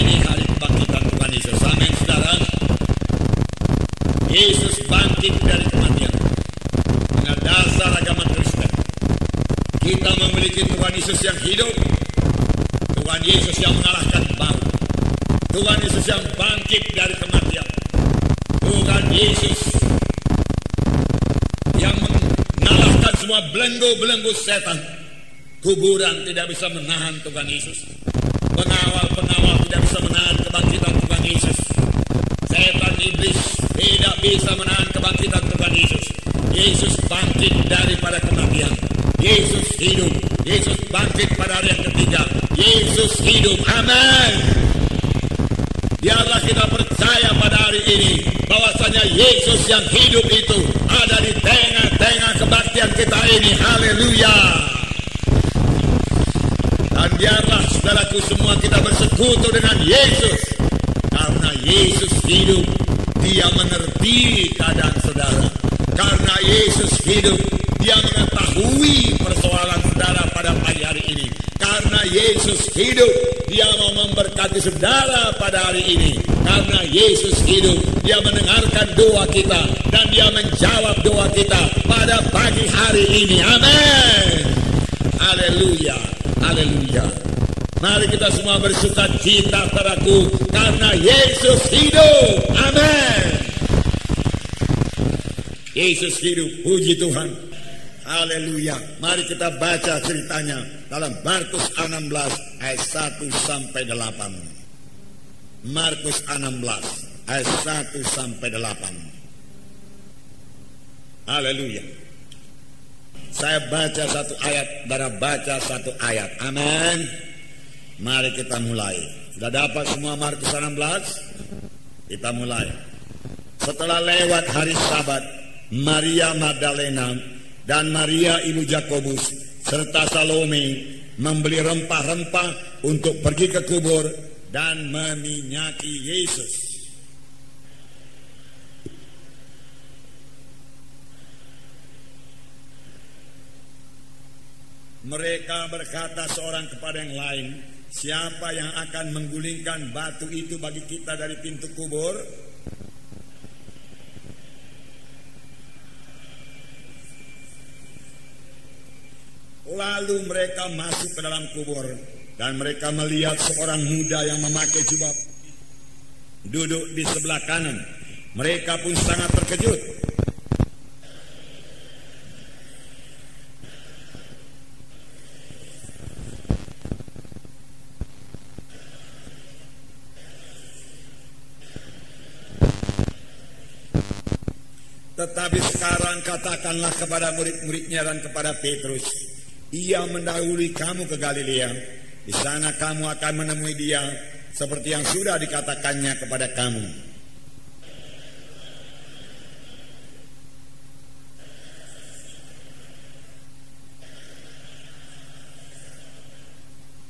ini hari kebangkitan Tuhan Yesus. Amin, saudara. Yesus bangkit dari kematian. Dengan dasar agama Kristen. Kita memiliki Tuhan Yesus yang hidup. Tuhan Yesus yang mengalahkan maut. Tuhan Yesus yang bangkit dari kematian. Tuhan Yesus yang mengalahkan semua belenggu-belenggu setan. Kuburan tidak bisa menahan Tuhan Yesus. Pengawal-pengawal bisa menahan kebangkitan Tuhan Yesus. Setan iblis tidak bisa menahan kebangkitan Tuhan Yesus. Yesus bangkit daripada kematian. Yesus hidup. Yesus bangkit pada hari yang ketiga. Yesus hidup. Amin. Biarlah kita percaya pada hari ini bahwasanya Yesus yang hidup itu ada di tengah-tengah kebaktian kita ini. Haleluya. Dan biarlah saudaraku semua kita bersekutu dengan Yesus. Karena Yesus hidup, dia mengerti keadaan saudara. Karena Yesus hidup, dia mengetahui persoalan saudara pada pagi hari ini. Karena Yesus hidup, dia mau memberkati saudara pada hari ini. Karena Yesus hidup, dia mendengarkan doa kita. Dan dia menjawab doa kita pada pagi hari ini. Amin. Haleluya. Haleluya. Mari kita semua bersuka cita padaku karena Yesus hidup. Amin. Yesus hidup. Puji Tuhan. Haleluya. Mari kita baca ceritanya dalam Markus 16 ayat 1 sampai 8. Markus 16 ayat 1 sampai 8. Haleluya. Saya baca satu ayat, darah baca satu ayat. Amin. Mari kita mulai. Sudah dapat semua Markus 16? Kita mulai. Setelah lewat hari Sabat, Maria Magdalena dan Maria ibu Jakobus serta Salome membeli rempah-rempah untuk pergi ke kubur dan meminyaki Yesus. Mereka berkata seorang kepada yang lain, siapa yang akan menggulingkan batu itu bagi kita dari pintu kubur? Lalu mereka masuk ke dalam kubur dan mereka melihat seorang muda yang memakai jubah duduk di sebelah kanan. Mereka pun sangat terkejut. Tetapi sekarang katakanlah kepada murid-muridnya dan kepada Petrus, ia mendahului kamu ke Galilea. Di sana kamu akan menemui dia seperti yang sudah dikatakannya kepada kamu.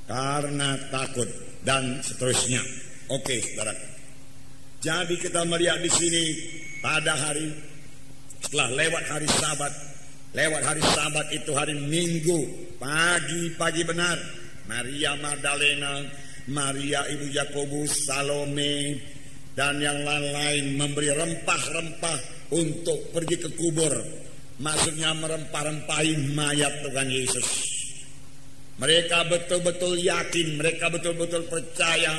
Karena takut dan seterusnya. Oke, saudara. Jadi kita melihat di sini pada hari setelah lewat hari Sabat, lewat hari Sabat itu hari Minggu, pagi-pagi benar, Maria Magdalena, Maria Ibu Yakobus, Salome, dan yang lain-lain memberi rempah-rempah untuk pergi ke kubur. Maksudnya merempah-rempahi mayat Tuhan Yesus. Mereka betul-betul yakin, mereka betul-betul percaya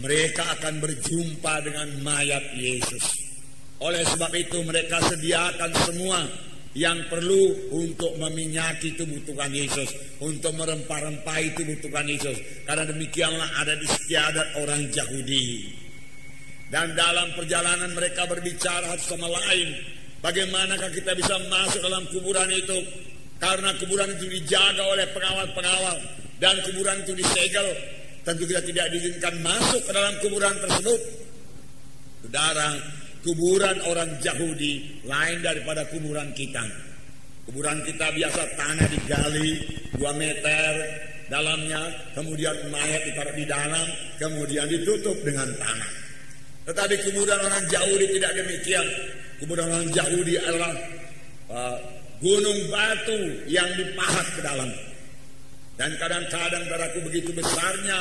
mereka akan berjumpa dengan mayat Yesus. Oleh sebab itu mereka sediakan semua yang perlu untuk meminyaki tubuh Tuhan Yesus, untuk merempah-rempahi tubuh Tuhan Yesus. Karena demikianlah ada di istiadat orang Yahudi. Dan dalam perjalanan mereka berbicara sama lain, bagaimanakah kita bisa masuk dalam kuburan itu? Karena kuburan itu dijaga oleh pengawal-pengawal dan kuburan itu disegel. Tentu kita tidak diizinkan masuk ke dalam kuburan tersebut. Saudara, kuburan orang Yahudi lain daripada kuburan kita. Kuburan kita biasa tanah digali 2 meter dalamnya, kemudian mayat ditaruh di dalam, kemudian ditutup dengan tanah. Tetapi kuburan orang Yahudi tidak demikian. Kuburan orang Yahudi adalah uh, gunung batu yang dipahat ke dalam. Dan kadang-kadang daraku begitu besarnya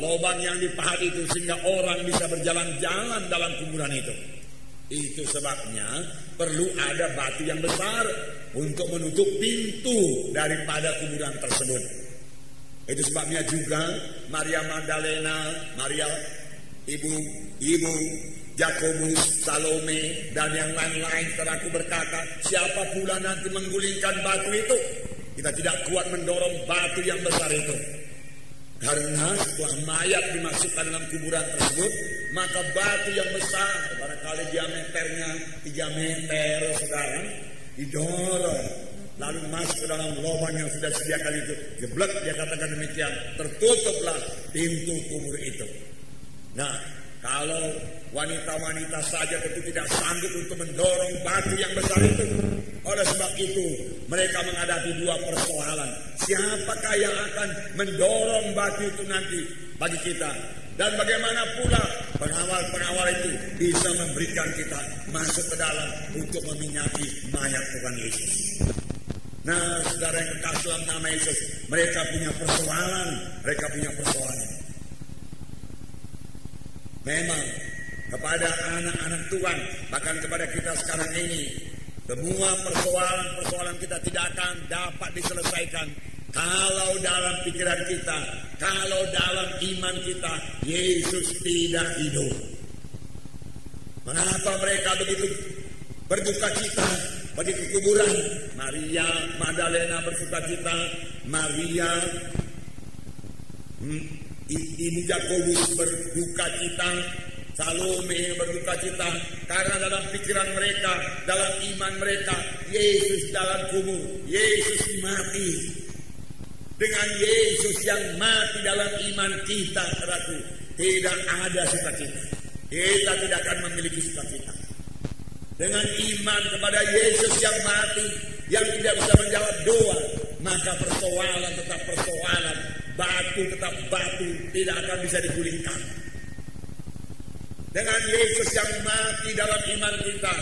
lubang yang dipahat itu sehingga orang bisa berjalan-jalan dalam kuburan itu. Itu sebabnya perlu ada batu yang besar untuk menutup pintu daripada kuburan tersebut. Itu sebabnya juga Maria Magdalena, Maria ibu ibu Jakobus, Salome dan yang lain-lain teraku berkata, siapa pula nanti menggulingkan batu itu? Kita tidak kuat mendorong batu yang besar itu. Karena setelah mayat dimasukkan dalam kuburan tersebut, maka batu yang besar, barangkali diameternya 3 meter sekarang, didorong lalu masuk ke dalam lubang yang sudah sediakan itu. Jeblek dia katakan demikian, tertutuplah pintu kubur itu. Nah, kalau wanita-wanita saja tentu tidak sanggup untuk mendorong batu yang besar itu. Oleh sebab itu, mereka menghadapi dua persoalan. Siapakah yang akan mendorong batu itu nanti bagi kita? Dan bagaimana pula pengawal-pengawal itu bisa memberikan kita masuk ke dalam untuk meminyaki mayat Tuhan Yesus. Nah, saudara yang kekasih dalam nama Yesus, mereka punya persoalan, mereka punya persoalan. Memang kepada anak-anak Tuhan, bahkan kepada kita sekarang ini, semua persoalan-persoalan kita tidak akan dapat diselesaikan kalau dalam pikiran kita, kalau dalam iman kita, Yesus tidak hidup. Mengapa mereka begitu berduka cita bagi kuburan? Maria Magdalena berduka cita, Maria hmm, Ibu Jakobus berduka cita, Salome berduka cita karena dalam pikiran mereka, dalam iman mereka, Yesus dalam kubur, Yesus mati. Dengan Yesus yang mati dalam iman kita, saudaraku, tidak ada sukacita. Kita tidak akan memiliki sukacita. Dengan iman kepada Yesus yang mati, yang tidak bisa menjawab doa, maka persoalan tetap persoalan, batu tetap batu tidak akan bisa digulingkan. Dengan Yesus yang mati dalam iman kita,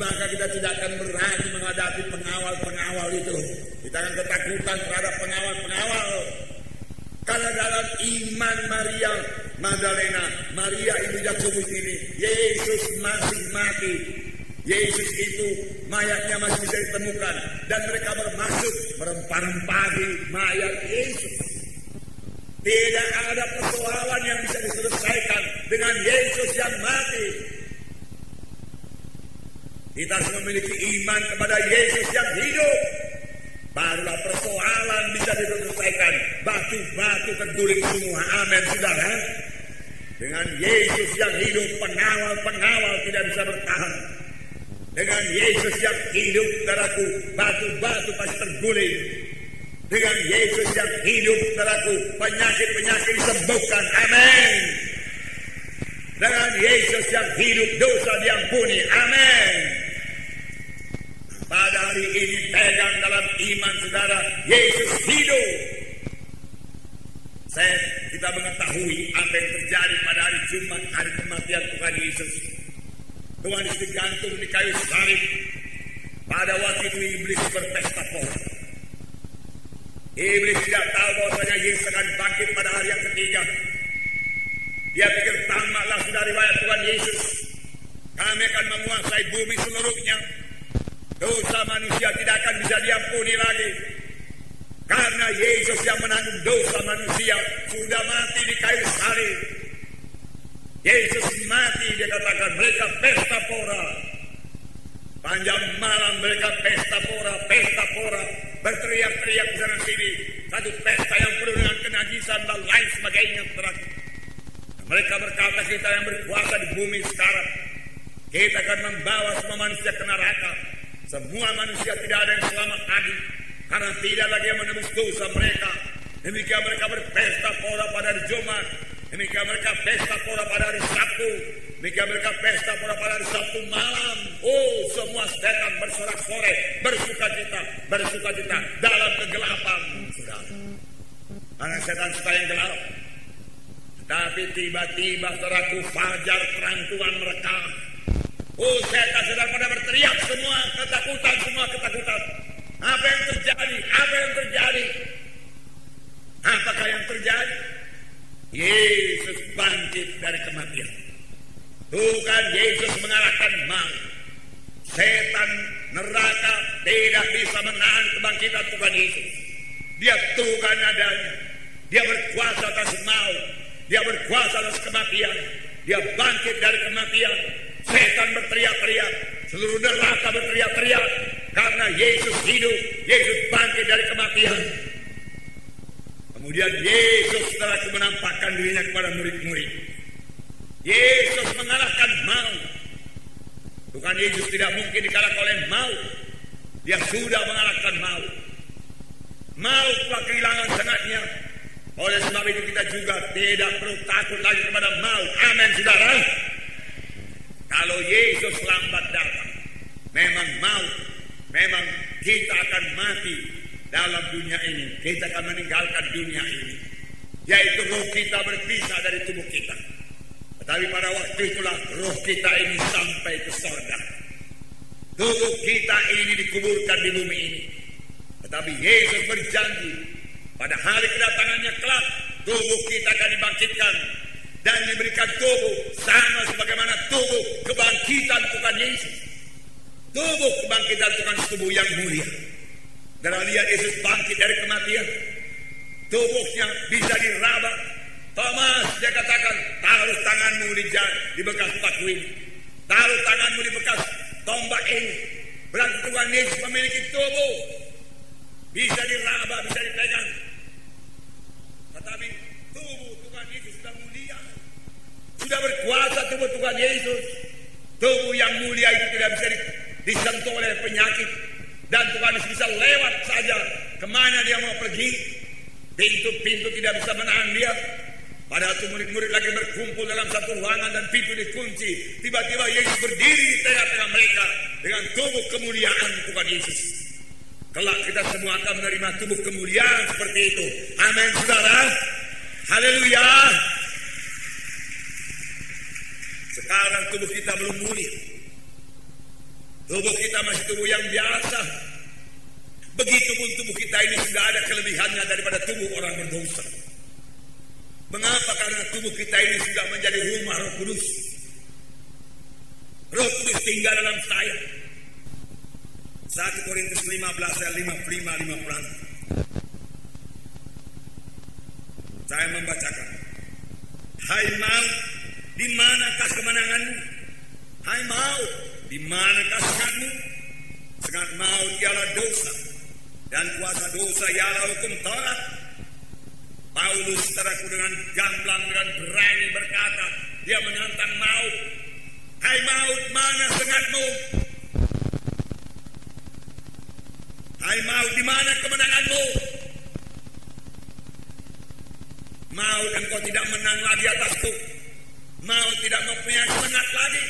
maka kita tidak akan berani menghadapi pengawal-pengawal itu. Kita akan ketakutan terhadap pengawal-pengawal. Karena dalam iman Maria Magdalena, Maria ibu Yakobus ini, Yesus masih mati. Yesus itu mayatnya masih bisa ditemukan dan mereka bermaksud merempah-rempahi mayat Yesus. Tidak ada persoalan yang bisa diselesaikan dengan Yesus yang mati. Kita harus memiliki iman kepada Yesus yang hidup. Barulah persoalan bisa diselesaikan. Batu-batu terguling semua. Amin, saudara. Dengan Yesus yang hidup, pengawal-pengawal tidak bisa bertahan. Dengan Yesus yang hidup, saudaraku, batu-batu pasti terguling. Dengan Yesus yang hidup saudaraku, penyakit-penyakit disembuhkan. Amin. Dengan Yesus yang hidup dosa diampuni. Amin. Pada hari ini pegang dalam iman saudara, Yesus hidup. Saya kita mengetahui apa yang terjadi pada hari Jumat, hari kematian Tuhan Yesus. Tuhan Yesus digantung di kayu salib. Pada waktu itu iblis berpesta pora. Iblis tidak tahu bahwasanya Yesus akan bangkit pada hari yang ketiga. Dia pikir tamatlah sudah riwayat Tuhan Yesus. Kami akan menguasai bumi seluruhnya. Dosa manusia tidak akan bisa diampuni lagi. Karena Yesus yang menanggung dosa manusia sudah mati di kayu salib. Yesus mati dia katakan mereka pesta pora. Panjang malam mereka pesta pora, pesta pora, berteriak-teriak di sana sini. Satu pesta yang penuh dengan kenajisan dan lain sebagainya. Mereka berkata kita yang berkuasa di bumi sekarang. Kita akan membawa semua manusia ke neraka. Semua manusia tidak ada yang selamat lagi. Karena tidak lagi yang menebus dosa mereka. Demikian mereka berpesta pora pada hari Jumat. Demikian mereka pesta pora pada hari Sabtu. Demikian mereka pesta pora pada hari Sabtu malam. Oh, semua setan bersorak-sorai, bersuka cita, bersuka cita dalam kegelapan. Saudara. Karena setan suka yang gelap. Tapi tiba-tiba saudaraku fajar terang Tuhan mereka. Oh, setan sedang pada berteriak semua ketakutan, semua ketakutan. Apa yang terjadi? Apa yang terjadi? Apakah yang terjadi? Yesus bangkit dari kematian. Tuhan Yesus mengalahkan maut. Setan neraka tidak bisa menahan kebangkitan Tuhan Yesus. Dia Tuhan adanya. Dia berkuasa atas maut. Dia berkuasa atas kematian. Dia bangkit dari kematian. Setan berteriak-teriak. Seluruh neraka berteriak-teriak. Karena Yesus hidup. Yesus bangkit dari kematian. Kemudian Yesus setelah itu menampakkan dirinya kepada murid-murid. Yesus mengalahkan maut. Tuhan Yesus tidak mungkin dikalahkan oleh maut. Dia sudah mengalahkan maut. Maut telah kehilangan sengatnya. Oleh sebab itu kita juga tidak perlu takut lagi kepada maut. Amin saudara. Kalau Yesus lambat datang. Memang maut. Memang kita akan mati dalam dunia ini. Kita akan meninggalkan dunia ini. Yaitu roh kita berpisah dari tubuh kita. Tetapi pada waktu itulah roh kita ini sampai ke sorga. Tubuh kita ini dikuburkan di bumi ini. Tetapi Yesus berjanji pada hari kedatangannya kelak tubuh kita akan dibangkitkan dan diberikan tubuh sama sebagaimana tubuh kebangkitan Tuhan Yesus. Tubuh kebangkitan Tuhan tubuh yang mulia. Dan lihat Yesus bangkit dari kematian. Tubuhnya bisa diraba. Thomas dia katakan, taruh tanganmu di, di bekas paku ini. Taruh tanganmu di bekas tombak ini. Berarti Tuhan Yesus memiliki tubuh. Bisa diraba, bisa dipegang. Tetapi tubuh Tuhan Yesus sudah mulia. Sudah berkuasa tubuh Tuhan Yesus. Tubuh yang mulia itu tidak bisa disentuh oleh penyakit dan Tuhan Yesus bisa lewat saja ke mana dia mau pergi. Pintu-pintu tidak bisa menahan dia. Padahal itu murid-murid lagi berkumpul dalam satu ruangan dan pintu dikunci. Tiba-tiba Yesus berdiri di tengah-tengah mereka dengan tubuh kemuliaan Tuhan Yesus. Kelak kita semua akan menerima tubuh kemuliaan seperti itu. Amin saudara. Haleluya. Sekarang tubuh kita belum mulia. Tubuh kita masih tubuh yang biasa. Begitupun tubuh kita ini sudah ada kelebihannya daripada tubuh orang berdosa. Mengapa? Karena tubuh kita ini sudah menjadi rumah roh kudus. Roh kudus tinggal dalam saya. 1 Korintus 15 ayat 55 56. Saya membacakan. Hai maut, di manakah kemenanganmu? Hai maut, di manakah sengatmu? Sengat maut ialah dosa dan kuasa dosa ialah hukum Taurat. Paulus saudaraku dengan gamblang dan berani berkata, dia menantang maut. Hai maut, mana sengatmu? Hai maut, di mana kemenanganmu? Maut engkau tidak menang lagi atasku. Maut tidak mempunyai sengat lagi.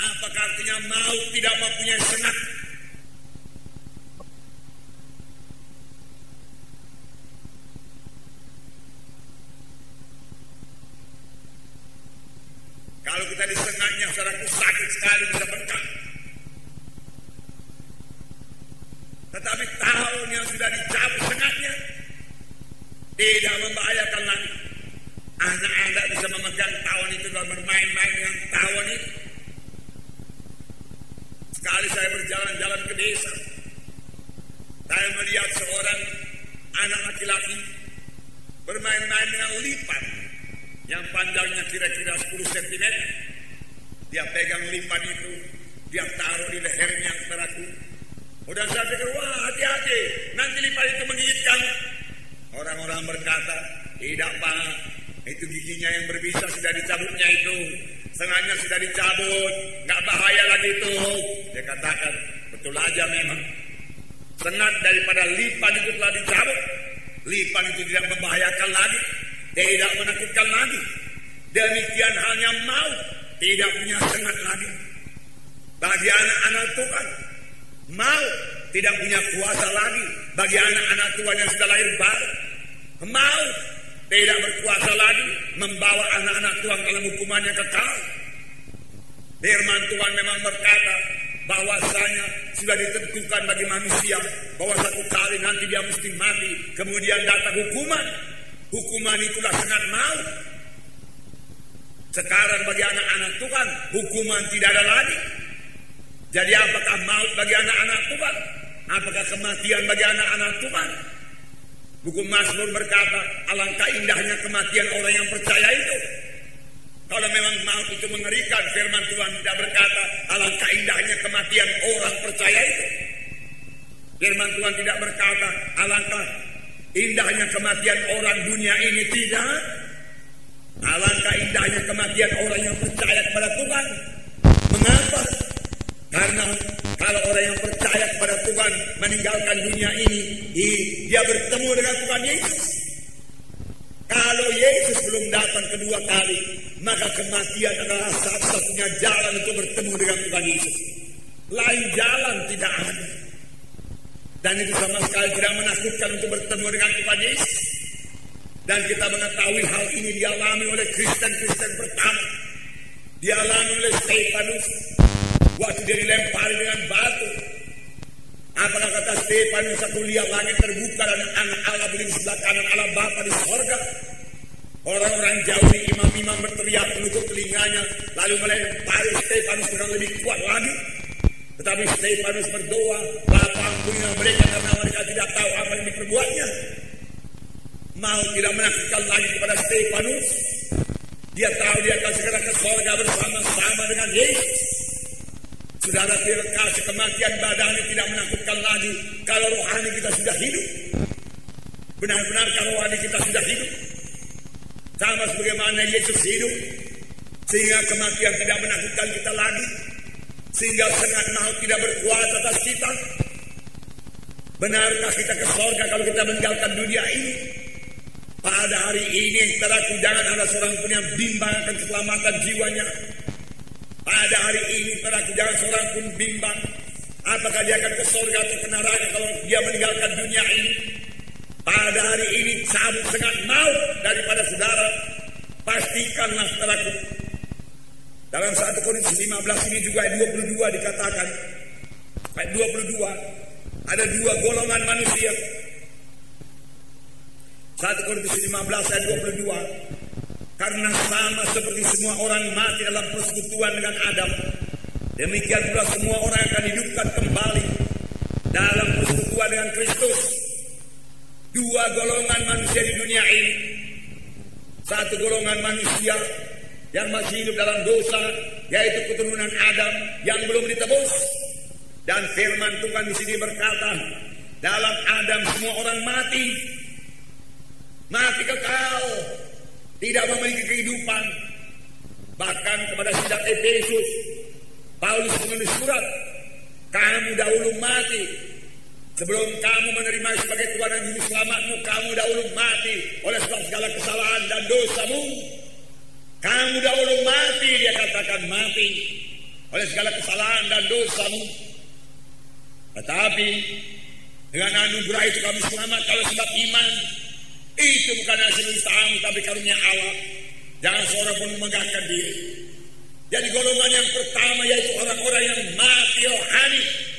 Apakah artinya maut tidak mempunyai sengat? Kalau kita disengatnya, saudaraku sakit sekali bisa berkah. Tetapi tahun yang sudah dicabut sengatnya tidak membahayakan lagi. Anak-anak bisa memegang tahun itu dan bermain-main dengan tahun itu. Sekali saya berjalan-jalan ke desa, saya melihat seorang anak laki-laki bermain-main dengan lipan yang panjangnya kira-kira 10 cm. Dia pegang lipan itu, dia taruh di lehernya saudaraku. Udah saya pikir, wah hati-hati, nanti lipan itu menggigit kamu. Orang-orang berkata, tidak pak, itu giginya yang berbisa sudah dicabutnya itu. Sengaja sudah dicabut, nggak bahaya itu. Dia katakan, betul aja memang. Sengat daripada lipan itu telah dicabut. Lipan itu tidak membahayakan lagi, tidak menakutkan lagi. Demikian halnya maut, tidak punya sengat lagi. Bagi anak-anak Tuhan, maut tidak punya kuasa lagi bagi anak-anak Tuhan yang sudah lahir baru. Maut tidak berkuasa lagi membawa anak-anak Tuhan dalam hukuman yang kekal. Firman Tuhan memang berkata bahwasanya sudah ditentukan bagi manusia bahwa satu kali nanti dia mesti mati, kemudian datang hukuman. hukuman itulah sangat maut. Sekarang bagi anak-anak Tuhan, hukuman tidak ada lagi. Jadi apakah maut bagi anak-anak Tuhan? Apakah kematian bagi anak-anak Tuhan? Buku Mazmur berkata, alangkah indahnya kematian orang yang percaya itu. Kalau memang maut itu mengerikan, firman Tuhan tidak berkata, alangkah indahnya kematian orang percaya itu. Firman Tuhan tidak berkata, alangkah indahnya kematian orang dunia ini tidak. Alangkah indahnya kematian orang yang percaya kepada Tuhan. Mengapa? Karena kalau orang yang percaya kepada Tuhan meninggalkan dunia ini, dia bertemu dengan Tuhan Yesus. Kalau Yesus belum datang kedua kali, maka kematian adalah satu-satunya jalan untuk bertemu dengan Tuhan Yesus. Lain jalan tidak ada. Dan itu sama sekali tidak menakutkan untuk bertemu dengan Tuhan Yesus. Dan kita mengetahui hal ini dialami oleh Kristen-Kristen pertama. Dialami oleh Stefanus. Waktu dia dilempari dengan batu. Apakah kata Stefanus aku lihat langit terbuka dan anak Allah di sebelah kanan Allah Bapa di sorga. Orang-orang jauh imam-imam berteriak menutup telinganya. Lalu melempari Stefanus dengan lebih kuat lagi. Tetapi Stefanus berdoa, Bapa ampunilah mereka karena mereka tidak tahu apa yang diperbuatnya. Mau tidak menakutkan lagi kepada Stefanus. Dia tahu dia akan segera ke sorga bersama-sama dengan Yesus. Saudara kasih kematian badan tidak menakutkan lagi kalau rohani kita sudah hidup. Benar-benar kalau rohani kita sudah hidup. Sama sebagaimana Yesus hidup. Sehingga kematian tidak menakutkan kita lagi. Sehingga sangat maut tidak berkuasa atas kita. Benarkah kita ke sorga kalau kita meninggalkan dunia ini? Pada hari ini, saudaraku jangan ada seorang pun yang bimbang akan keselamatan jiwanya. Pada hari ini, saudaraku jangan seorang pun bimbang. Apakah dia akan ke sorga atau ke neraka kalau dia meninggalkan dunia ini? Pada hari ini cabut sangat maut daripada saudara. Pastikanlah saudaraku dalam 1 Korintus 15 ini juga ayat 22 dikatakan. Ayat 22. Ada dua golongan manusia. 1 Korintus 15 ayat 22. Karena sama seperti semua orang mati dalam persekutuan dengan Adam. Demikian pula semua orang akan hidupkan kembali dalam persekutuan dengan Kristus. Dua golongan manusia di dunia ini. Satu golongan manusia yang masih hidup dalam dosa, yaitu keturunan Adam yang belum ditebus. Dan firman Tuhan di sini berkata, dalam Adam semua orang mati, mati kekal, tidak memiliki kehidupan. Bahkan kepada sidang Efesus, Paulus menulis surat, kamu dahulu mati, Sebelum kamu menerima sebagai Tuhan dan Juru Selamatmu, kamu dahulu mati oleh sebab segala kesalahan dan dosamu. Kamu dahulu mati, dia katakan mati oleh segala kesalahan dan dosamu. Tetapi dengan anugerah itu kami selamat kalau sebab iman. Itu bukan hasil usahamu tapi karunia Allah. Jangan seorang pun memegahkan diri. Jadi golongan yang pertama yaitu orang-orang yang mati rohani.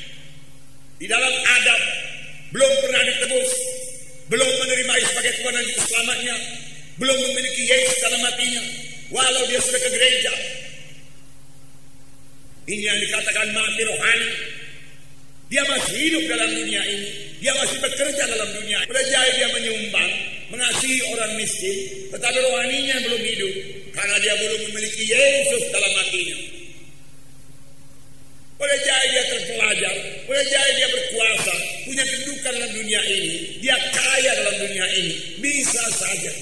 Di dalam adab belum pernah ditebus. Belum menerima sebagai Tuhan dan Selamatnya. Belum memiliki Yesus dalam hatinya walau dia sudah ke gereja. Ini yang dikatakan mati rohani. Dia masih hidup dalam dunia ini. Dia masih bekerja dalam dunia. Jadi dia menyumbang, mengasihi orang miskin, tetapi rohaninya belum hidup karena dia belum memiliki Yesus dalam hatinya. Boleh jadi dia terpelajar, boleh jadi dia berkuasa, punya kedudukan dalam dunia ini, dia kaya dalam dunia ini, bisa saja.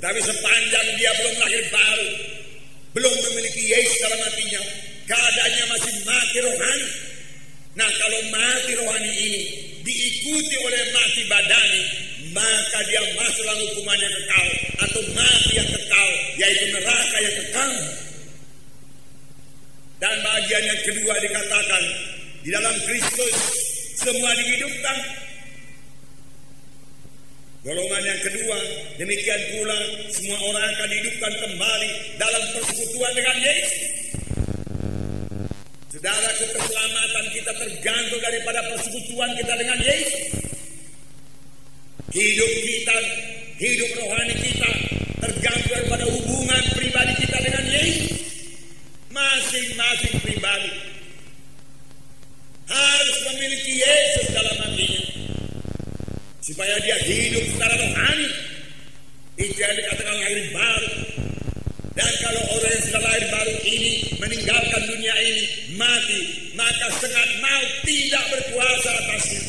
Tetapi sepanjang dia belum lahir baru, belum memiliki Yesus dalam hatinya, keadaannya masih mati rohani. Nah kalau mati rohani ini diikuti oleh mati badani, maka dia masuk dalam hukumannya kekal atau mati yang kekal, yaitu neraka yang kekal. Dan bagian yang kedua dikatakan di dalam Kristus semua dihidupkan Golongan yang kedua, demikian pula semua orang akan dihidupkan kembali dalam persekutuan dengan Yesus. Saudaraku, keselamatan kita tergantung daripada persekutuan kita dengan Yesus. Hidup kita, hidup rohani kita tergantung pada hubungan pribadi kita dengan Yesus. Masing-masing pribadi harus memiliki Yesus dalam hatinya supaya dia hidup secara rohani. Itu yang dikatakan lahir baru. Dan kalau orang yang sudah lahir baru ini meninggalkan dunia ini mati, maka sengat maut tidak berkuasa atasnya.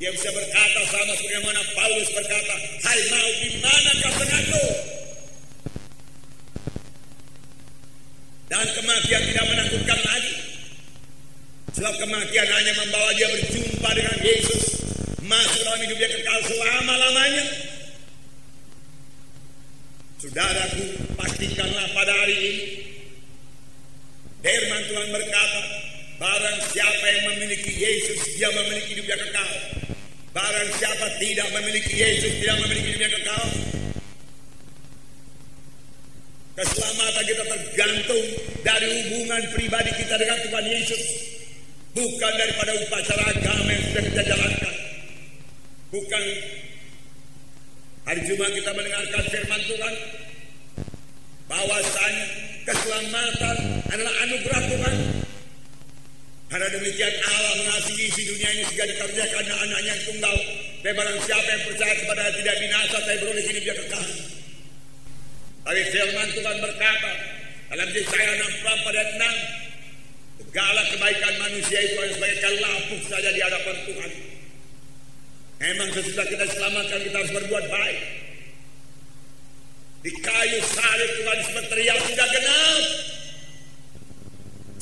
Dia bisa berkata sama sebagaimana Paulus berkata, Hai maut, di mana sengatmu? Dan kematian tidak menakutkan lagi. Sebab kematian hanya membawa dia berjumpa dengan Yesus. Masuk dalam hidup dia kekal selama-lamanya. Saudaraku, pastikanlah pada hari ini. Firman Tuhan berkata, Barang siapa yang memiliki Yesus, dia memiliki hidup yang kekal. Barang siapa tidak memiliki Yesus, tidak memiliki hidup yang kekal. Keselamatan kita tergantung dari hubungan pribadi kita dengan Tuhan Yesus. Bukan daripada upacara agama yang sudah kita jalankan. Bukan hari Jumat kita mendengarkan firman Tuhan. Bahwasanya keselamatan adalah anugerah Tuhan. Karena demikian Allah mengasihi isi dunia ini sehingga dikaruniakan anaknya yang tunggal. Barang siapa yang percaya kepada tidak binasa, tapi beroleh hidup yang kekal. Tapi firman Tuhan berkata dalam Yesaya 64 dan 6 segala kebaikan manusia itu hanya sebagai lapuk saja di hadapan Tuhan. Memang sesudah kita selamatkan kita harus berbuat baik. Di kayu salib Tuhan sempat teriak sudah genap.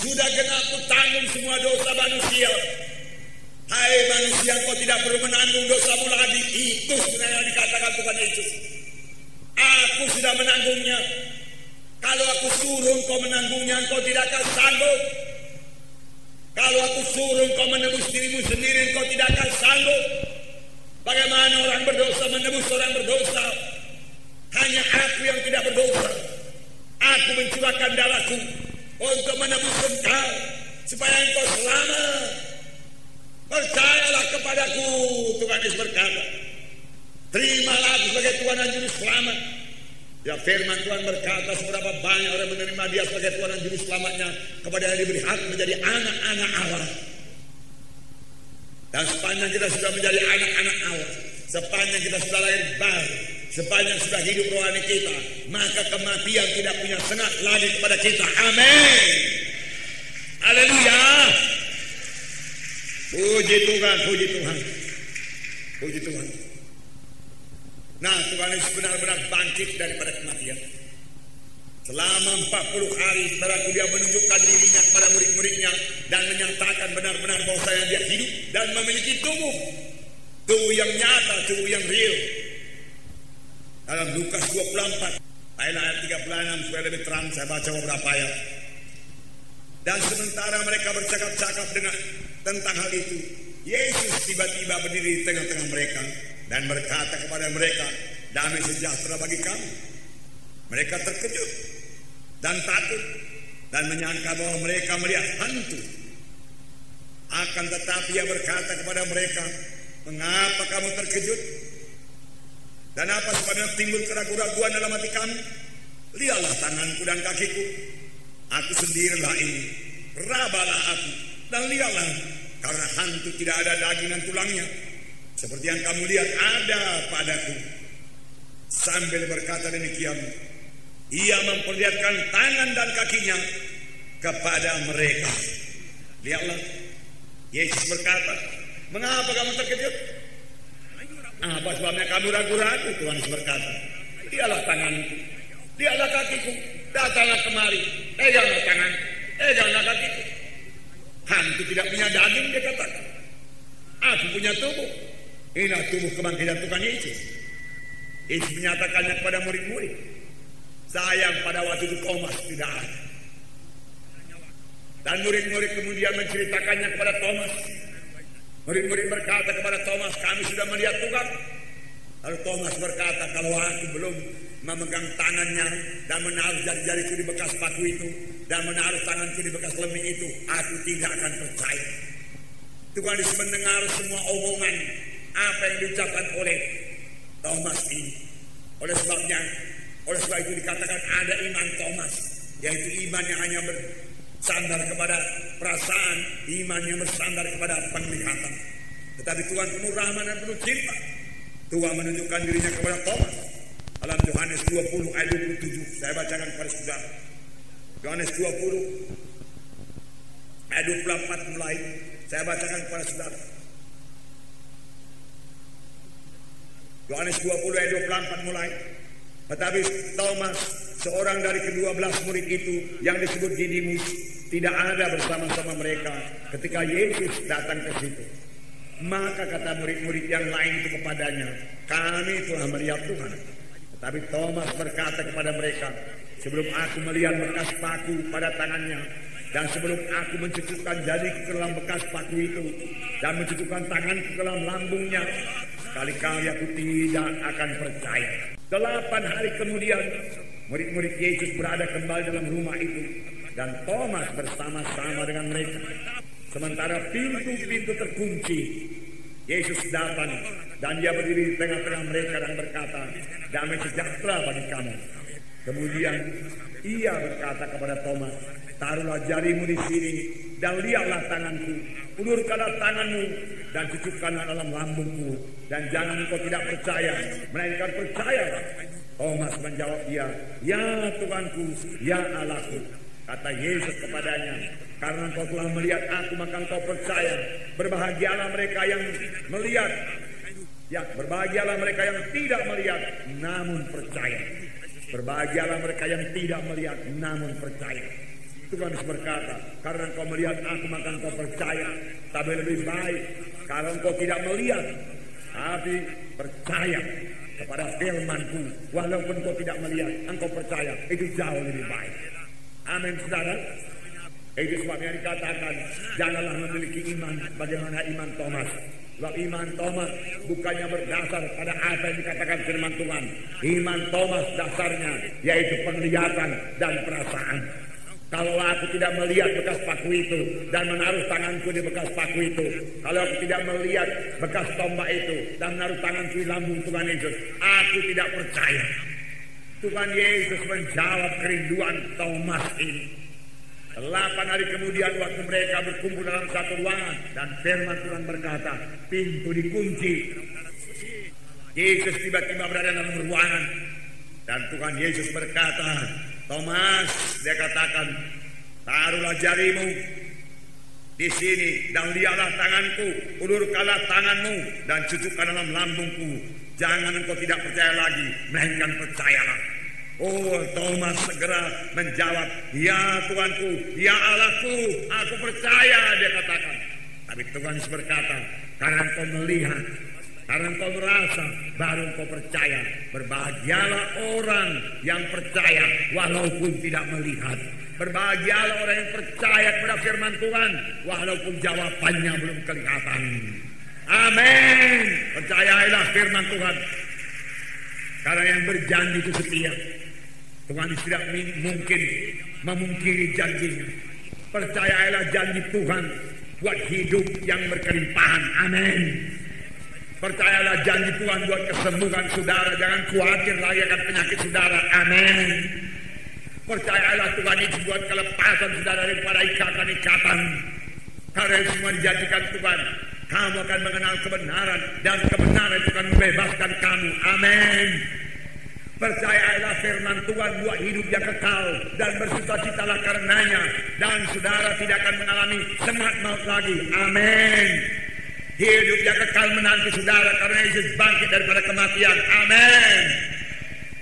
Sudah genap ku tanggung semua dosa manusia. Hai manusia kau tidak perlu menanggung dosamu lagi. Itu sebenarnya dikatakan Tuhan Yesus. Aku sudah menanggungnya. Kalau aku suruh engkau menanggungnya, engkau tidak akan sanggup. Kalau aku suruh engkau menebus dirimu sendiri, engkau tidak akan sanggup. Bagaimana orang berdosa menebus orang berdosa? Hanya aku yang tidak berdosa. Aku mencurahkan darahku untuk menebus engkau supaya engkau selamat. Percayalah kepadaku, Tuhan Yesus berkata. Terimalah aku sebagai Tuhan dan Juru Selamat. Ya firman Tuhan berkata seberapa banyak orang menerima dia sebagai Tuhan dan Juru Selamatnya kepada yang diberi hak menjadi anak-anak Allah. Dan sepanjang kita sudah menjadi anak-anak Allah, sepanjang kita sudah lahir baru, sepanjang sudah hidup rohani kita, maka kematian tidak punya sengat lagi kepada kita. Amin. Haleluya. Puji Tuhan, puji Tuhan. Puji Tuhan. Nah, Tuhan Yesus benar-benar bangkit daripada kematian. Selama 40 hari, saudaraku dia menunjukkan dirinya kepada murid-muridnya dan menyatakan benar-benar bahwa saya dia hidup dan memiliki tubuh. Tubuh yang nyata, tubuh yang real. Dalam Lukas 24, ayat 36 supaya lebih terang saya baca beberapa ayat. Dan sementara mereka bercakap-cakap dengan tentang hal itu, Yesus tiba-tiba berdiri di tengah-tengah mereka dan berkata kepada mereka, damai sejahtera bagi kamu. Mereka terkejut dan takut dan menyangka bahwa mereka melihat hantu. Akan tetapi ia berkata kepada mereka, mengapa kamu terkejut? Dan apa sebabnya timbul keraguan-raguan dalam hati kamu? Lihatlah tanganku dan kakiku. Aku sendirilah ini. Rabalah aku dan lihatlah karena hantu tidak ada daging dan tulangnya. Seperti yang kamu lihat ada padaku. Sambil berkata demikian, ia memperlihatkan tangan dan kakinya kepada mereka. Lihatlah, Yesus berkata, mengapa kamu terkejut? Apa sebabnya kamu ragu-ragu? Tuhan Yesus berkata, lihatlah tanganku, lihatlah kakiku, datanglah kemari, peganglah tangan, peganglah kakiku. Hantu tidak punya daging, dia katakan. Aku punya tubuh. Inilah tubuh kebangkitan Tuhan Yesus. Yesus menyatakannya kepada murid-murid. Sayang pada waktu itu Thomas tidak ada. Dan murid-murid kemudian menceritakannya kepada Thomas. Murid-murid berkata kepada Thomas, kami sudah melihat Tuhan. Lalu Thomas berkata, kalau aku belum memegang tangannya dan menaruh jari-jariku di bekas paku itu dan menaruh tanganku di bekas leming itu, aku tidak akan percaya. Tuhan Yesus mendengar semua omongan apa yang diucapkan oleh Thomas ini. Oleh sebabnya, oleh sebab itu dikatakan ada iman Thomas, yaitu iman yang hanya bersandar kepada perasaan, iman yang bersandar kepada penglihatan. Tetapi Tuhan penuh rahmat dan penuh cinta. Tuhan menunjukkan dirinya kepada Thomas. Dalam Yohanes 20 ayat 27, saya bacakan kepada saudara. Yohanes 20 ayat 24 mulai, saya bacakan kepada saudara. Yohanes 20 ayat 24 mulai. Tetapi Thomas, seorang dari kedua belas murid itu yang disebut Didimus, tidak ada bersama-sama mereka ketika Yesus datang ke situ. Maka kata murid-murid yang lain itu kepadanya, kami telah melihat Tuhan. Tetapi Thomas berkata kepada mereka, sebelum aku melihat bekas paku pada tangannya, dan sebelum aku mencucukkan jari ke dalam bekas paku itu, dan mencucukkan tangan ke dalam lambungnya, Kali-kali aku tidak akan percaya. Delapan hari kemudian, murid-murid Yesus berada kembali dalam rumah itu. Dan Thomas bersama-sama dengan mereka. Sementara pintu-pintu terkunci, Yesus datang dan dia berdiri di tengah-tengah mereka dan berkata, damai sejahtera bagi kamu. Kemudian ia berkata kepada Thomas, taruhlah jarimu di sini dan lihatlah tanganku, ulurkanlah tanganmu dan cucukkanlah dalam lambungku dan jangan engkau tidak percaya, melainkan percaya. Thomas menjawab dia, Ya Tuhanku, Ya Allahku. Kata Yesus kepadanya, karena engkau telah melihat aku, maka engkau percaya. Berbahagialah mereka yang melihat. Ya, berbahagialah mereka yang tidak melihat, namun percaya. Berbahagialah mereka yang tidak melihat, namun percaya. Tuhan berkata, karena engkau melihat aku, maka engkau percaya. Tapi lebih baik, kalau engkau tidak melihat, tapi percaya kepada firmanku. Walaupun kau tidak melihat, engkau percaya. Itu jauh lebih baik. Amin, saudara. Itu sebabnya dikatakan, janganlah memiliki iman bagaimana iman Thomas. Sebab iman Thomas bukannya berdasar pada apa yang dikatakan firman Tuhan. Iman Thomas dasarnya yaitu penglihatan dan perasaan. Kalau aku tidak melihat bekas paku itu dan menaruh tanganku di bekas paku itu, kalau aku tidak melihat bekas tombak itu dan menaruh tanganku di lambung Tuhan Yesus, aku tidak percaya. Tuhan Yesus menjawab kerinduan Thomas ini. Delapan hari kemudian waktu mereka berkumpul dalam satu ruangan dan firman Tuhan berkata, pintu dikunci. Yesus tiba-tiba berada dalam ruangan dan Tuhan Yesus berkata, Thomas, dia katakan, taruhlah jarimu di sini dan lihatlah tanganku, ulurkanlah tanganmu dan cucukkan dalam lambungku. Jangan engkau tidak percaya lagi, melainkan percayalah. Oh Thomas segera menjawab, Ya Tuhanku, Ya Allahku, aku percaya, dia katakan. Tapi Tuhan berkata, karena engkau melihat karena engkau merasa baru engkau percaya. Berbahagialah orang yang percaya walaupun tidak melihat. Berbahagialah orang yang percaya kepada firman Tuhan walaupun jawabannya belum kelihatan. Amin. Percayailah firman Tuhan. Karena yang berjanji itu setia. Tuhan tidak mungkin memungkiri janjinya. Percayailah janji Tuhan buat hidup yang berkelimpahan. Amin. Percayalah janji Tuhan buat kesembuhan saudara. Jangan khawatir akan penyakit saudara. Amin. Percayalah Tuhan itu buat kelepasan saudara daripada ikatan-ikatan. Karena semua dijadikan Tuhan. Kamu akan mengenal kebenaran. Dan kebenaran itu akan membebaskan kamu. Amin. Percayalah firman Tuhan buat hidup yang kekal dan bersuka-citalah karenanya dan saudara tidak akan mengalami semat maut lagi. Amin. Hidup yang kekal menanti saudara karena Yesus bangkit daripada kematian. Amin.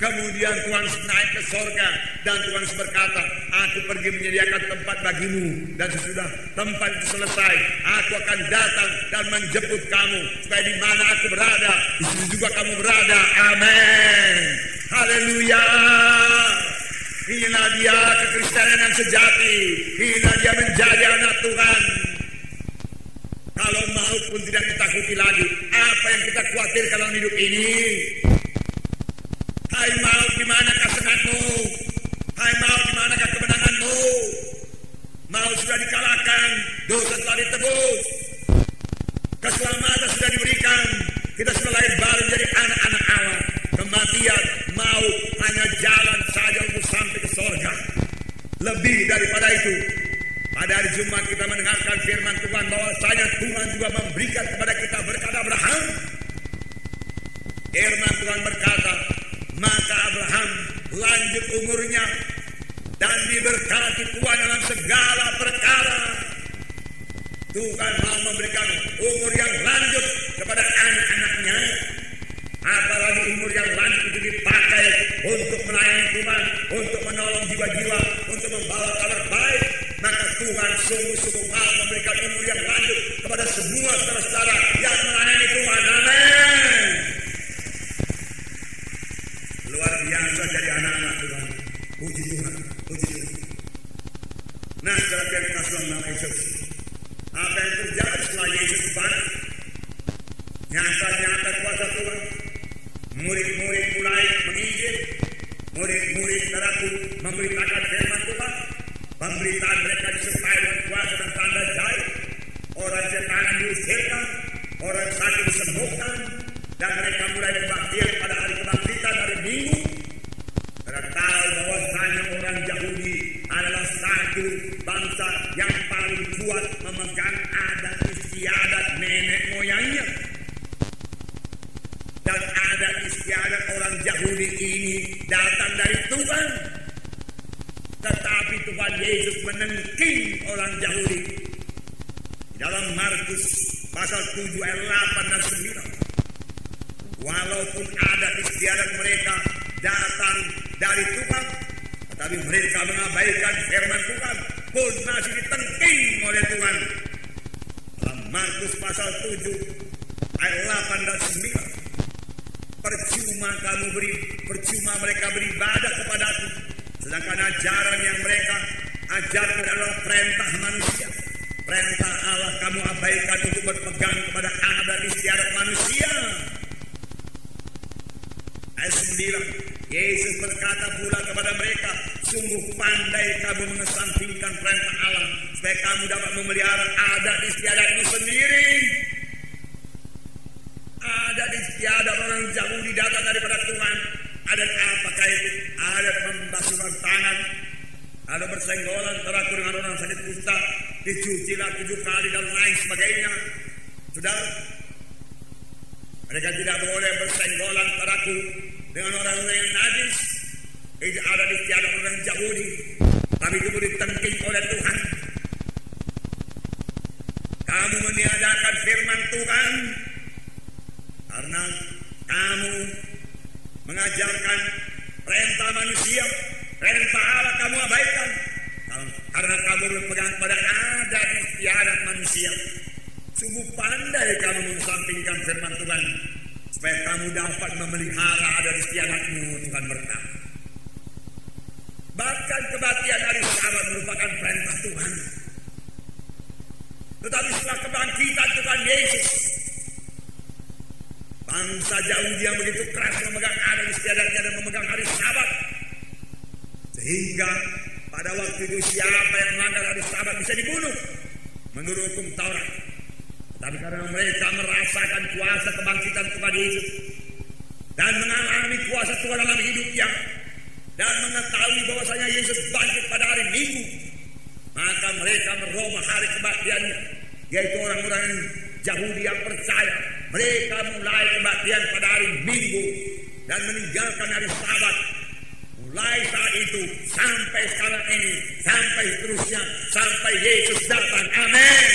Kemudian Tuhan naik ke sorga dan Tuhan berkata, aku pergi menyediakan tempat bagimu dan sesudah tempat itu selesai, aku akan datang dan menjemput kamu supaya di mana aku berada, di situ juga kamu berada. Amin. Haleluya. Inilah dia kekristenan yang sejati. Inilah dia menjadi anak Tuhan. Kalau maut pun tidak ditakuti lagi. Apa yang kita khawatir dalam hidup ini? Hai maut di mana kesenanganmu? Hai maut di mana kemenanganmu? Maut sudah dikalahkan, dosa telah ditebus. Keselamatan sudah diberikan. Kita sudah lahir baru jadi anak-anak Allah. Kematian mau hanya jalan saja untuk sampai ke sorga. Lebih daripada itu, pada hari Jumat kita mendengarkan firman Tuhan bahwa saya Tuhan juga memberikan kepada kita berkata Abraham. Firman Tuhan berkata, maka Abraham lanjut umurnya dan diberkati Tuhan dalam segala perkara. Tuhan mau memberikan umur yang lanjut kepada anak-anaknya. Apalagi umur yang lanjut itu dipakai untuk melayani Tuhan, untuk menolong jiwa-jiwa, untuk membawa kabar baik. Maka Tuhan sungguh-sungguh mau memberikan umur yang lanjut kepada semua saudara-saudara yang melayani Tuhan. Amin. Luar biasa jadi anak-anak Tuhan. Puji Tuhan, puji Tuhan. Nah, saudara yang kasih nama Yesus. Apa yang terjadi setelah Yesus balik? Nyata-nyata kuasa Tuhan. Murid-murid mulai menginjil. Murid-murid saudaraku memberitakan firman Tuhan. Pemberitaan mereka disertai dengan kuasa dan tanda jahit. Orang setan diusirkan. Orang sakit disembuhkan. Dan mereka mulai berbaktian pada hari kebangkitan hari Minggu. Mereka tahu bahwasanya orang Yahudi adalah satu bangsa yang paling kuat memegang adat istiadat nenek moyangnya. Dan adat istiadat orang Yahudi ini datang dari Tuhan. Tetapi Tuhan Yesus menengking orang Yahudi. Di dalam Markus pasal 7 ayat 8 dan 9. Walaupun adat istiadat mereka datang dari Tuhan, tetapi mereka mengabaikan firman Tuhan pun masih ditengking oleh Tuhan. Dalam Markus pasal 7 ayat 8 dan 9. Percuma kamu beri, percuma mereka beribadah kepadaku, sedangkan ajaran yang mereka ajarkan adalah perintah manusia. Perintah Allah kamu abaikan untuk berpegang kepada adat istiadat manusia. Ayat 9. Yesus berkata pula kepada mereka, sungguh pandai kamu mengesampingkan perintah Allah supaya kamu dapat memelihara adat istiadatmu sendiri. Adat istiadat orang Yahudi datang daripada Tuhan. Adat apakah itu? Adat membasuhkan tangan, ada bersenggolan teraku dengan orang sakit kusta, dicucilah tujuh kali dan lain sebagainya. Sudah, mereka tidak boleh bersenggolan teraku dengan orang yang najis. Itu ada di tiada orang Yahudi. Tapi itu ditengking oleh Tuhan. Kamu meniadakan firman Tuhan. Karena kamu mengajarkan perintah manusia. Perintah Allah kamu abaikan. Karena kamu berpegang pada adat istiadat manusia. Sungguh pandai kamu mengesampingkan firman Tuhan supaya kamu dapat memelihara adat istiadatmu Tuhan berkata. Bahkan kematian dari sahabat merupakan perintah Tuhan. Tetapi setelah kebangkitan Tuhan Yesus, bangsa Yahudi yang begitu keras memegang adat istiadatnya dan memegang hari sabat, sehingga pada waktu itu siapa yang melanggar hari sabat bisa dibunuh menurut hukum Taurat. Tapi karena mereka merasakan kuasa kebangkitan Tuhan Yesus dan mengalami kuasa Tuhan dalam hidupnya dan mengetahui bahwasanya Yesus bangkit pada hari Minggu, maka mereka meroma hari kebaktiannya, yaitu orang-orang Yahudi yang percaya. Mereka mulai kebaktian pada hari Minggu dan meninggalkan hari Sabat. Mulai saat itu sampai sekarang ini, sampai seterusnya, sampai Yesus datang. Amin.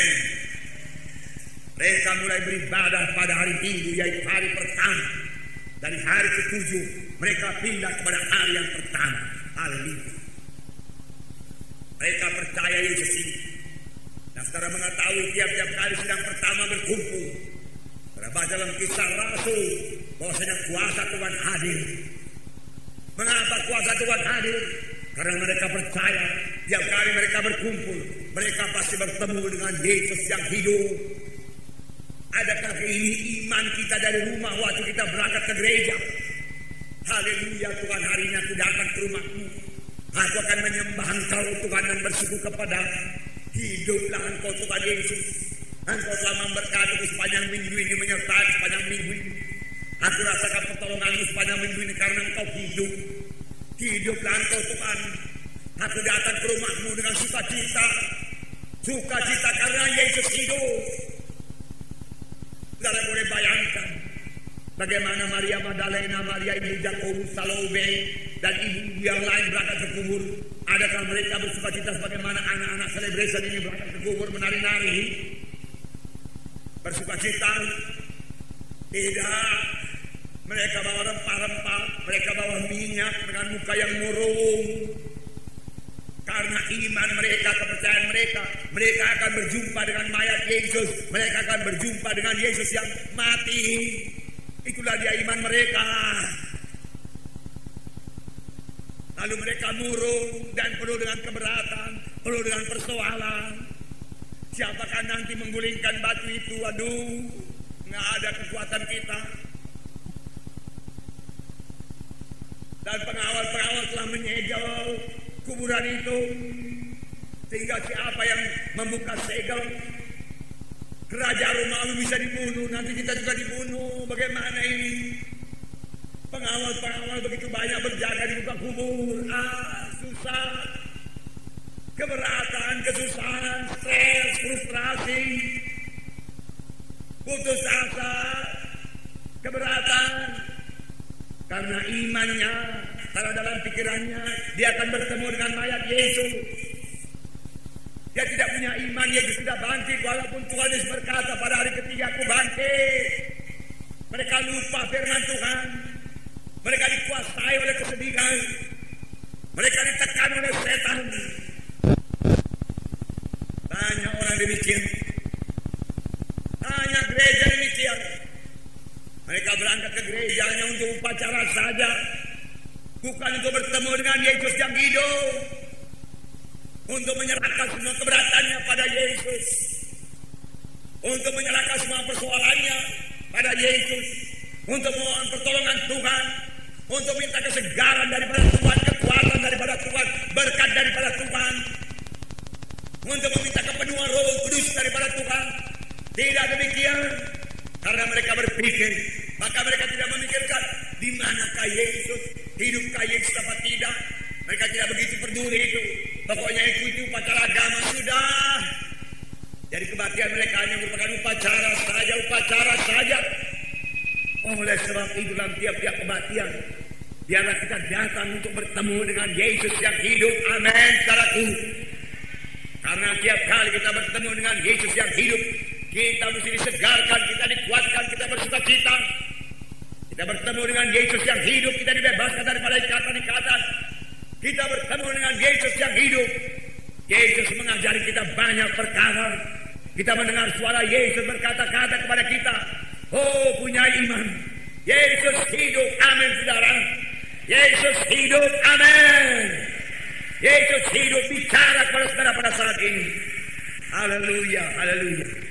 Mereka mulai beribadah pada hari Minggu yaitu hari pertama. Dari hari ketujuh mereka pindah kepada hari yang pertama. Haleluya. Mereka percaya Yesus ini. Nah saudara mengetahui tiap-tiap kali sedang pertama berkumpul. Baca dalam kisah Rasul bahwasanya kuasa Tuhan hadir. Mengapa kuasa Tuhan hadir? Karena mereka percaya tiap kali mereka berkumpul, mereka pasti bertemu dengan Yesus yang hidup. Adakah ini iman kita dari rumah waktu kita berangkat ke gereja? Haleluya Tuhan hari ini aku datang ke rumahmu. Aku akan menyembah engkau Tuhan dan bersyukur kepada hiduplah engkau Tuhan Yesus. Engkau telah memberkati sepanjang minggu ini menyertai sepanjang minggu ini. Aku rasakan pertolonganmu sepanjang minggu ini karena engkau hidup. Hiduplah engkau Tuhan. Aku datang ke rumahmu dengan sukacita. Sukacita karena Yesus hidup. Tidak boleh bayangkan bagaimana Maria Magdalena, Maria Ibu Jakobus, Salome, dan ibu yang lain berangkat ke kubur. Adakah mereka bersukacita sebagaimana anak-anak celebration ini berangkat ke kubur menari-nari? Bersukacita? Tidak. Mereka bawa rempah-rempah, mereka bawa minyak dengan muka yang murung. Karena iman mereka, kepercayaan mereka, mereka akan berjumpa dengan mayat Yesus. Mereka akan berjumpa dengan Yesus yang mati. Itulah dia iman mereka. Lalu mereka murung dan penuh dengan keberatan, penuh dengan persoalan. Siapakah nanti menggulingkan batu itu? Aduh, nggak ada kekuatan kita. Dan pengawal-pengawal telah menyegel kuburan itu. Sehingga siapa yang membuka segel Kerajaan Romawi bisa dibunuh, nanti kita juga dibunuh. Bagaimana ini? Pengawal-pengawal begitu banyak berjaga di muka kubur. Ah, susah. Keberatan, kesusahan, stres, frustrasi. Putus asa. Keberatan. Karena imannya, karena dalam pikirannya, dia akan bertemu dengan mayat Yesus. Dia tidak punya iman, Yesus sudah bangkit. Walaupun Tuhan Yesus berkata pada hari ketiga, aku bangkit. Mereka lupa firman Tuhan. Mereka dikuasai oleh kesedihan. Mereka ditekan oleh setan. Banyak orang demikian. Banyak gereja demikian. Mereka berangkat ke gereja hanya untuk upacara saja. Bukan untuk bertemu dengan Yesus yang hidup. Untuk menyerahkan semua keberatannya pada Yesus. Untuk menyerahkan semua persoalannya pada Yesus. Untuk mohon pertolongan Tuhan untuk minta kesegaran daripada Tuhan, kekuatan daripada Tuhan, berkat daripada Tuhan. Untuk meminta kepenuhan roh kudus daripada Tuhan. Tidak demikian. Karena berpikir, maka mereka tidak memikirkan di manakah Yesus, hidupkah Yesus apa tidak. Mereka tidak begitu peduli itu. Pokoknya ikuti upacara agama sudah. Jadi kematian mereka hanya merupakan upacara saja, upacara saja. Oleh sebab itu dalam tiap-tiap kematian Biarlah kita datang untuk bertemu dengan Yesus yang hidup. Amin, saudaraku. Karena tiap kali kita bertemu dengan Yesus yang hidup, kita mesti disegarkan, kita dikuatkan, kita bersuka cita. Kita bertemu dengan Yesus yang hidup, kita dibebaskan daripada ikatan-ikatan. Kita bertemu dengan Yesus yang hidup. Yesus mengajari kita banyak perkara. Kita mendengar suara Yesus berkata-kata kepada kita. Oh punya iman. Yesus hidup. Amin saudara. Yesus hidup. Amin. Yesus hidup bicara kepada saudara pada saat ini. Haleluya. Haleluya.